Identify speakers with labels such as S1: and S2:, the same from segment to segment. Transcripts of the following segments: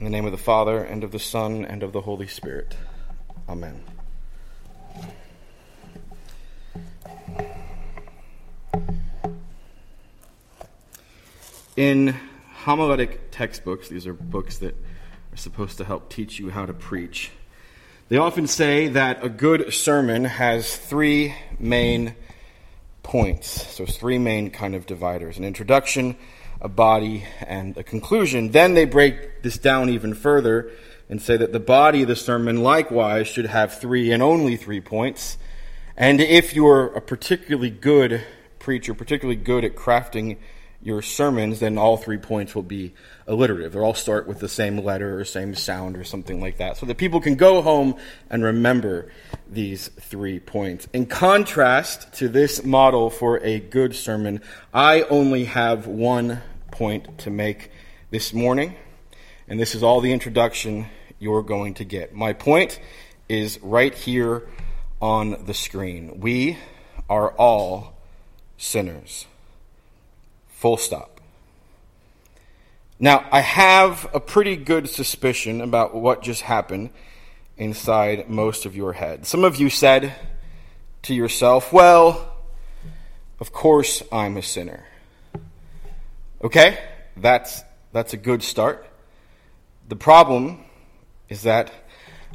S1: In the name of the Father, and of the Son, and of the Holy Spirit. Amen. In homiletic textbooks, these are books that are supposed to help teach you how to preach, they often say that a good sermon has three main points. So, three main kind of dividers an introduction, a body, and a conclusion. Then they break this down even further and say that the body of the sermon likewise should have three and only three points. And if you're a particularly good preacher, particularly good at crafting your sermons, then all three points will be alliterative. They'll all start with the same letter or same sound or something like that, so that people can go home and remember these three points. In contrast to this model for a good sermon, I only have one point to make this morning, and this is all the introduction you're going to get. My point is right here on the screen. We are all sinners. Full stop. Now, I have a pretty good suspicion about what just happened inside most of your head. Some of you said to yourself, Well, of course I'm a sinner. Okay, that's, that's a good start. The problem is that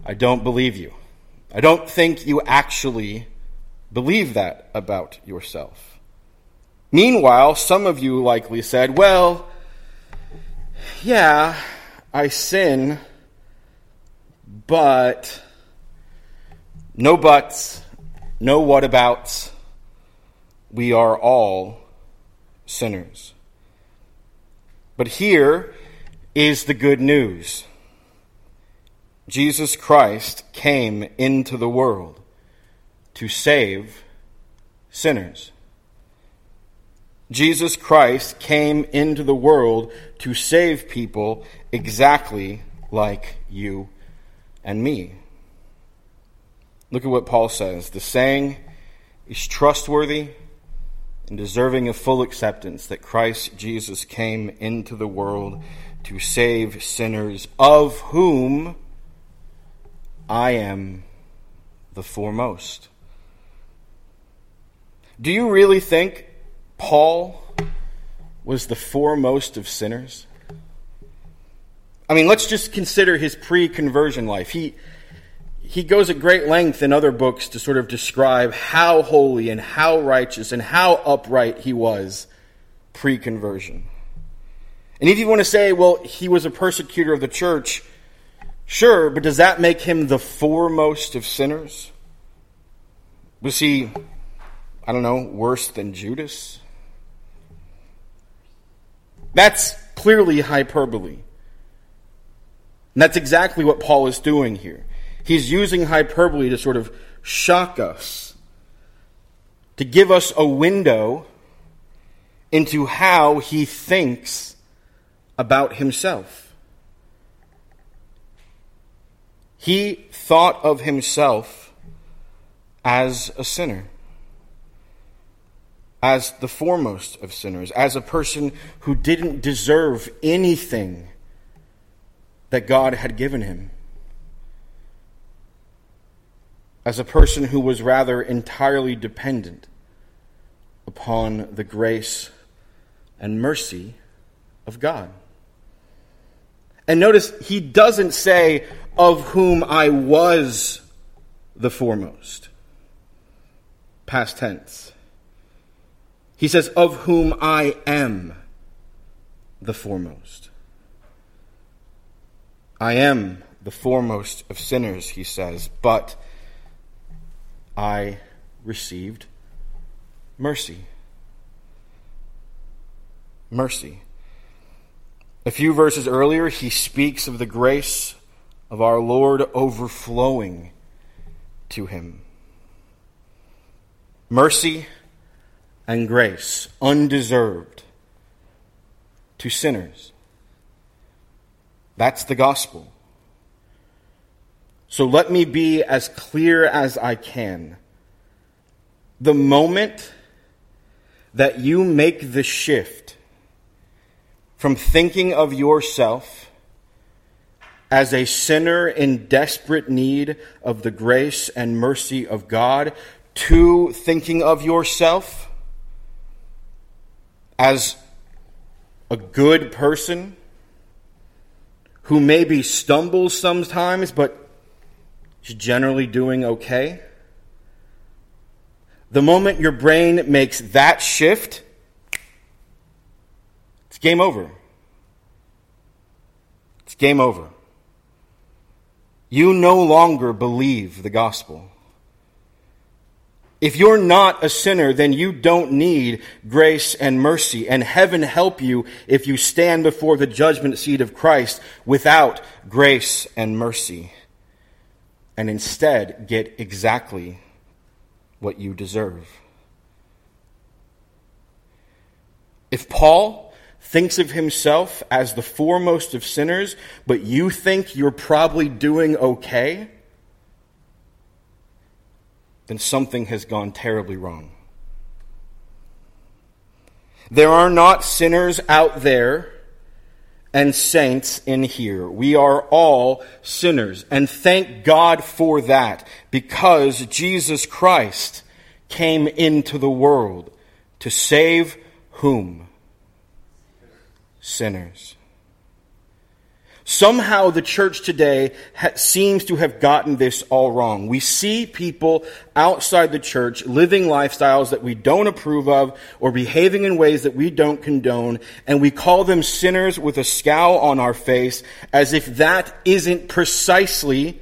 S1: I don't believe you. I don't think you actually believe that about yourself. Meanwhile, some of you likely said, Well, yeah, I sin, but no buts, no whatabouts. We are all sinners. But here is the good news Jesus Christ came into the world to save sinners. Jesus Christ came into the world to save people exactly like you and me. Look at what Paul says. The saying is trustworthy and deserving of full acceptance that Christ Jesus came into the world to save sinners, of whom I am the foremost. Do you really think Paul was the foremost of sinners? I mean, let's just consider his pre conversion life. He, he goes at great length in other books to sort of describe how holy and how righteous and how upright he was pre conversion. And if you want to say, well, he was a persecutor of the church, sure, but does that make him the foremost of sinners? Was he, I don't know, worse than Judas? That's clearly hyperbole. And that's exactly what Paul is doing here. He's using hyperbole to sort of shock us, to give us a window into how he thinks about himself. He thought of himself as a sinner as the foremost of sinners, as a person who didn't deserve anything that God had given him, as a person who was rather entirely dependent upon the grace and mercy of God. And notice, he doesn't say, of whom I was the foremost. Past tense. He says, Of whom I am the foremost. I am the foremost of sinners, he says, but I received mercy. Mercy. A few verses earlier, he speaks of the grace of our Lord overflowing to him. Mercy and grace, undeserved, to sinners. That's the gospel. So let me be as clear as I can. The moment that you make the shift from thinking of yourself as a sinner in desperate need of the grace and mercy of God to thinking of yourself as a good person who maybe stumbles sometimes but is generally doing okay? The moment your brain makes that shift, it's game over. It's game over. You no longer believe the gospel. If you're not a sinner, then you don't need grace and mercy, and heaven help you if you stand before the judgment seat of Christ without grace and mercy, and instead get exactly what you deserve. If Paul thinks of himself as the foremost of sinners, but you think you're probably doing okay, then something has gone terribly wrong. There are not sinners out there and saints in here. We are all sinners. And thank God for that because Jesus Christ came into the world to save whom? Sinners. Somehow the church today ha- seems to have gotten this all wrong. We see people outside the church living lifestyles that we don't approve of or behaving in ways that we don't condone, and we call them sinners with a scowl on our face as if that isn't precisely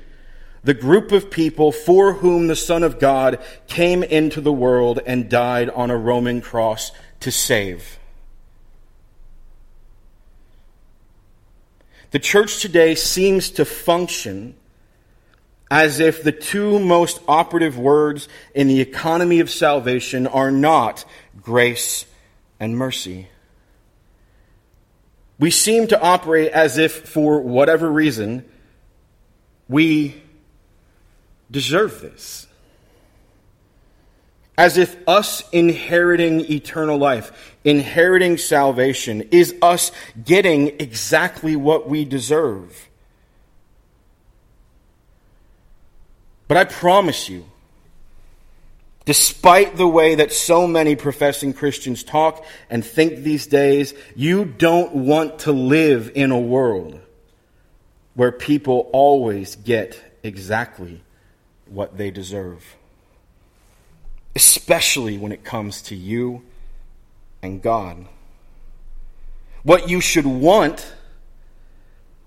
S1: the group of people for whom the Son of God came into the world and died on a Roman cross to save. The church today seems to function as if the two most operative words in the economy of salvation are not grace and mercy. We seem to operate as if, for whatever reason, we deserve this as if us inheriting eternal life, inheriting salvation, is us getting exactly what we deserve. But I promise you, despite the way that so many professing Christians talk and think these days, you don't want to live in a world where people always get exactly what they deserve especially when it comes to you and God. What you should want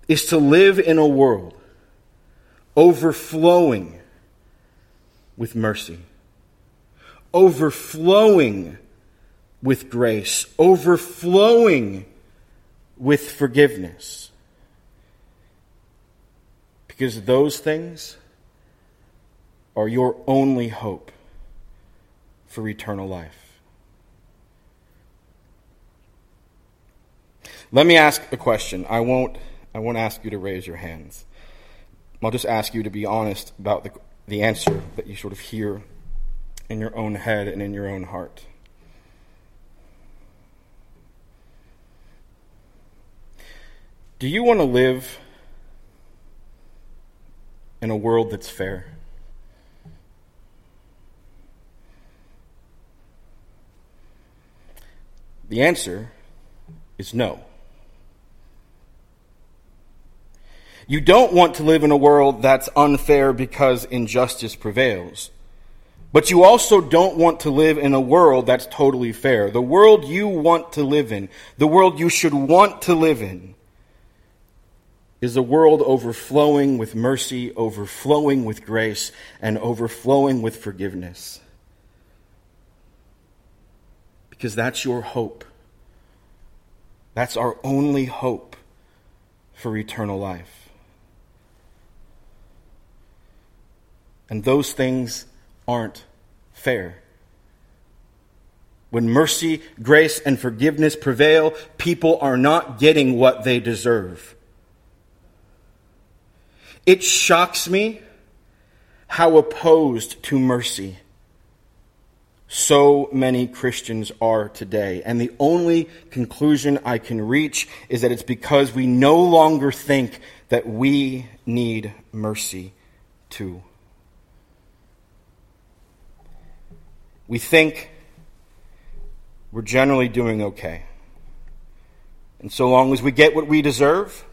S1: is to live in a world overflowing with mercy, overflowing with grace, overflowing with forgiveness. Because those things are your only hope for eternal life. Let me ask a question. I won't, I won't ask you to raise your hands. I'll just ask you to be honest about the, the answer that you sort of hear in your own head and in your own heart. Do you want to live in a world that's fair? The answer is no. You don't want to live in a world that's unfair because injustice prevails. But you also don't want to live in a world that's totally fair. The world you want to live in, the world you should want to live in, is a world overflowing with mercy, overflowing with grace, and overflowing with forgiveness because that's your hope. That's our only hope for eternal life. And those things aren't fair. When mercy, grace, and forgiveness prevail, people are not getting what they deserve. It shocks me how opposed to mercy so many Christians are today. And the only conclusion I can reach is that it's because we no longer think that we need mercy too. We think we're generally doing okay. And so long as we get what we deserve,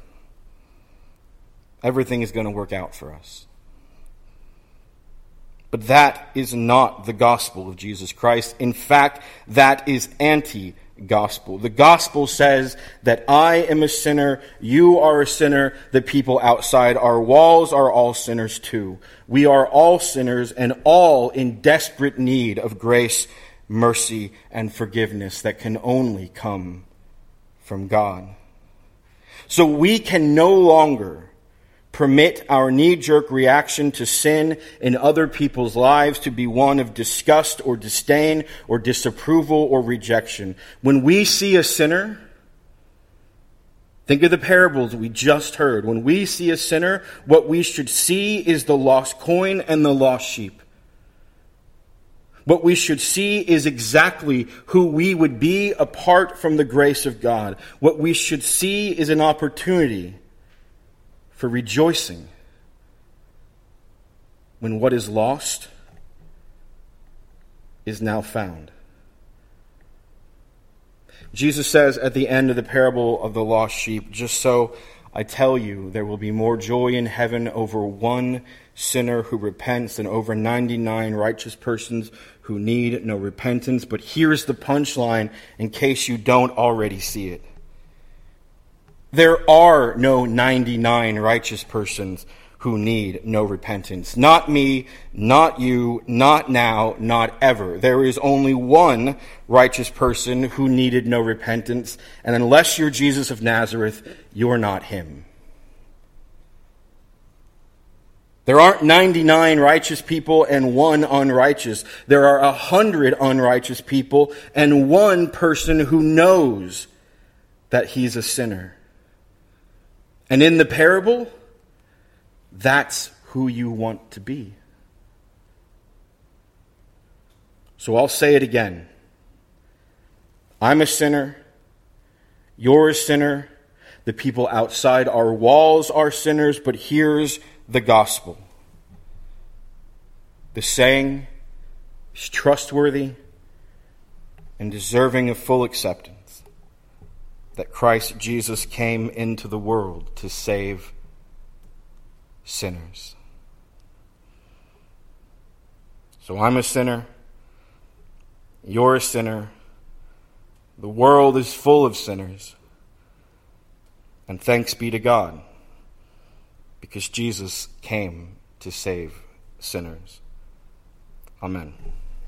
S1: everything is going to work out for us. But that is not the gospel of Jesus Christ. In fact, that is anti gospel. The gospel says that I am a sinner, you are a sinner, the people outside our walls are all sinners too. We are all sinners and all in desperate need of grace, mercy, and forgiveness that can only come from God. So we can no longer permit our knee jerk reaction to sin in other people's lives to be one of disgust or disdain or disapproval or rejection. When we see a sinner, think of the parables we just heard. When we see a sinner, what we should see is the lost coin and the lost sheep. What we should see is exactly who we would be apart from the grace of God. What we should see is an opportunity for rejoicing when what is lost is now found. Jesus says at the end of the parable of the lost sheep, just so I tell you, there will be more joy in heaven over one sinner who repents than over 99 righteous persons who need no repentance. But here's the punchline in case you don't already see it. There are no 99 righteous persons who need no repentance. Not me, not you, not now, not ever. There is only one righteous person who needed no repentance, and unless you're Jesus of Nazareth, you're not him. There aren't 99 righteous people and one unrighteous. There are a hundred unrighteous people and one person who knows that he's a sinner. And in the parable, that's who you want to be. So I'll say it again. I'm a sinner. You're a sinner. The people outside our walls are sinners, but here's the gospel. The saying is trustworthy and deserving of full acceptance that Christ Jesus came into the world to save sinners. So I'm a sinner. You're a sinner. The world is full of sinners. And thanks be to God, because Jesus came to save sinners. Amen.